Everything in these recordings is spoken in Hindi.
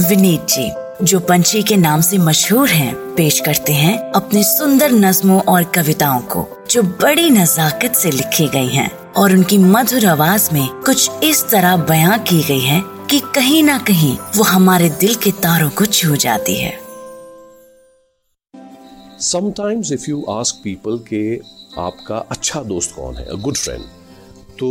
विनीत जी जो पंछी के नाम से मशहूर हैं, पेश करते हैं अपने सुंदर नज्मों और कविताओं को जो बड़ी नजाकत से लिखी गई हैं और उनकी मधुर आवाज़ में कुछ इस तरह बयां की गई है कि कहीं ना कहीं वो हमारे दिल के तारों को छू जाती है। Sometimes if you ask people के आपका अच्छा दोस्त कौन है गुड फ्रेंड तो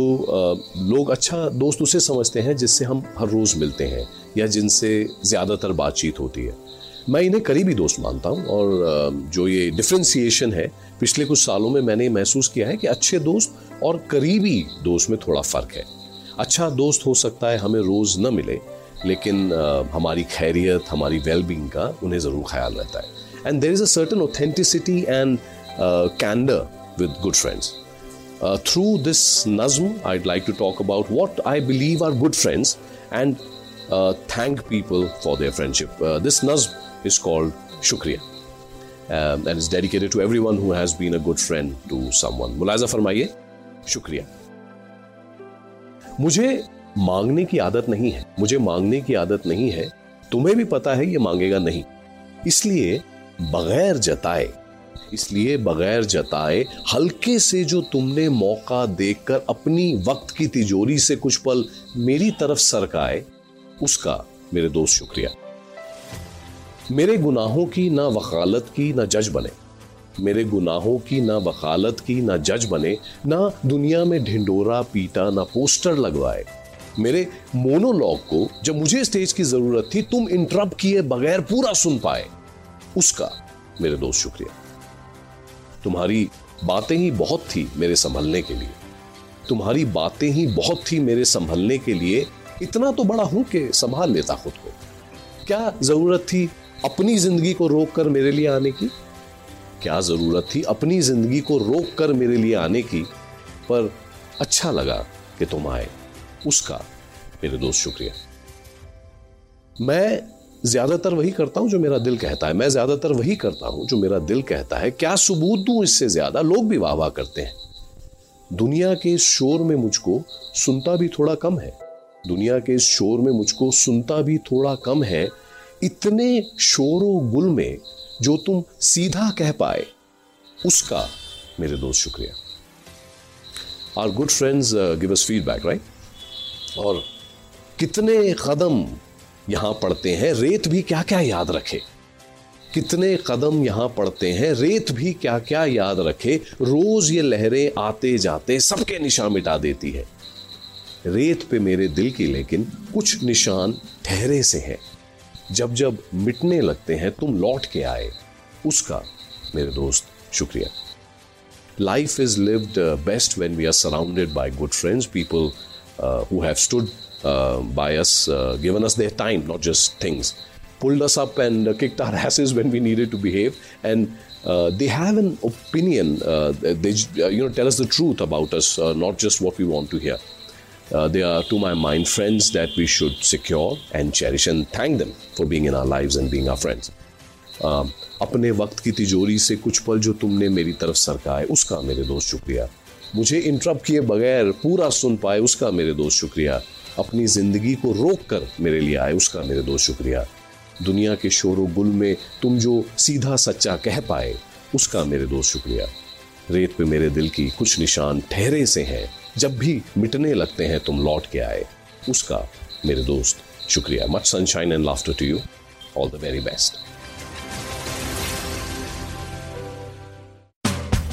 लोग अच्छा दोस्त उसे समझते हैं जिससे हम हर रोज़ मिलते हैं या जिनसे ज़्यादातर बातचीत होती है। मैं इन्हें करीबी दोस्त मानता हूँ और जो ये डिफ्रेंसिएशन है, पिछले कुछ सालों में मैंने महसूस किया है कि अच्छे दोस्त और करीबी दोस्त में थोड़ा फ़र्क है। अच्छा दोस्त हो सकता है हमें रोज़ न मिले, लेकिन हमारी खैरियत, हमारी वेलबींग का उन्हें ज़रूर ख्याल रहता है। And there is a certain authenticity and candour with good friends Uh, through this Nazm, I'd like to talk about what I believe are good friends and uh, thank people for their friendship. Uh, this Nazm is called Shukriya. Um, and is dedicated to everyone who has been a good friend to someone. मुलाजा फरमाइए शुक्रिया मुझे मांगने की आदत नहीं है मुझे मांगने की आदत नहीं है तुम्हें भी पता है ये मांगेगा नहीं इसलिए बगैर जताए इसलिए बगैर जताए, हल्के से जो तुमने मौका देखकर अपनी वक्त की तिजोरी से कुछ पल मेरी तरफ़ सरकाए उसका मेरे दोस्त शुक्रिया। मेरे गुनाहों की ना वकालत की ना जज बने। मेरे गुनाहों की ना वकालत की ना जज बने, ना दुनिया में ढिंडोरा पीटा ना पोस्टर लगवाए। मेरे मोनोलॉग को जब मुझे स्टेज की ज़रूरत थी, तुम इंटरप्ट किए बगैर पूरा सुन पाए। उसका मेरे दोस्त शुक्रिया। तुम्हारी बातें ही बहुत थी मेरे संभलने के लिए। तुम्हारी बातें ही बहुत थी मेरे संभलने के लिए। इतना तो बड़ा हूँ कि संभाल लेता खुद को। क्या ज़रूरत थी अपनी ज़िंदगी को रोक कर मेरे लिए आने की? क्या ज़रूरत थी अपनी ज़िंदगी को रोक कर मेरे लिए आने की? पर अच्छा लगा कि तुम आए। उसका मेरे दोस्त शुक्रिया। मैं ज़्यादातर वही करता हूँ जो मेरा दिल कहता है। मैं ज़्यादातर वही करता हूँ जो मेरा दिल कहता है। क्या सबूत दूँ इससे ज़्यादा? लोग भी वाह वाह करते हैं। दुनिया के इस शोर में मुझको सुनता भी थोड़ा कम है। दुनिया के इस शोर में मुझको सुनता भी थोड़ा कम है। इतने शोरो गुल में जो तुम सीधा कह पाए, उसका मेरे दोस्त शुक्रिया। Are good friends give us feedback right और कितने कदम यहाँ पढ़ते हैं, रेत भी क्या क्या याद रखे? कितने कदम यहाँ पड़ते हैं, रेत भी क्या क्या याद रखे? रोज ये लहरें आते जाते सबके निशान मिटा देती है। रेत पे मेरे दिल की लेकिन कुछ निशान ठहरे से हैं। जब जब मिटने लगते हैं, तुम लौट के आए। उसका, मेरे दोस्त, शुक्रिया। Life is lived best when we are surrounded by good friends people who have stood by us, uh, given us their time, not just things, pulled us up and uh, kicked our asses when we needed to behave, and uh, they have an opinion. Uh, they uh, you know tell us the truth about us, not just what we want to hear. they are, to my mind, friends that we should secure and cherish, and thank them for being in our lives and being our friends. अपने वक्त की तिजोरी से कुछ पल जो तुमने मेरी तरफ़ सरकाए उसका मेरे दोस्त शुक्रिया मुझे इंटरप्ट किए बगैर पूरा सुन पाए उसका मेरे दोस्त शुक्रिया अपनी ज़िंदगी को रोक कर मेरे लिए आए, उसका मेरे दोस्त शुक्रिया। दुनिया के शोर गुल में तुम जो सीधा सच्चा कह पाए, उसका मेरे दोस्त शुक्रिया। रेत पे मेरे दिल की कुछ निशान ठहरे से हैं, जब भी मिटने लगते हैं तुम लौट के आए, उसका मेरे दोस्त शुक्रिया। Much sunshine and laughter to you all the very best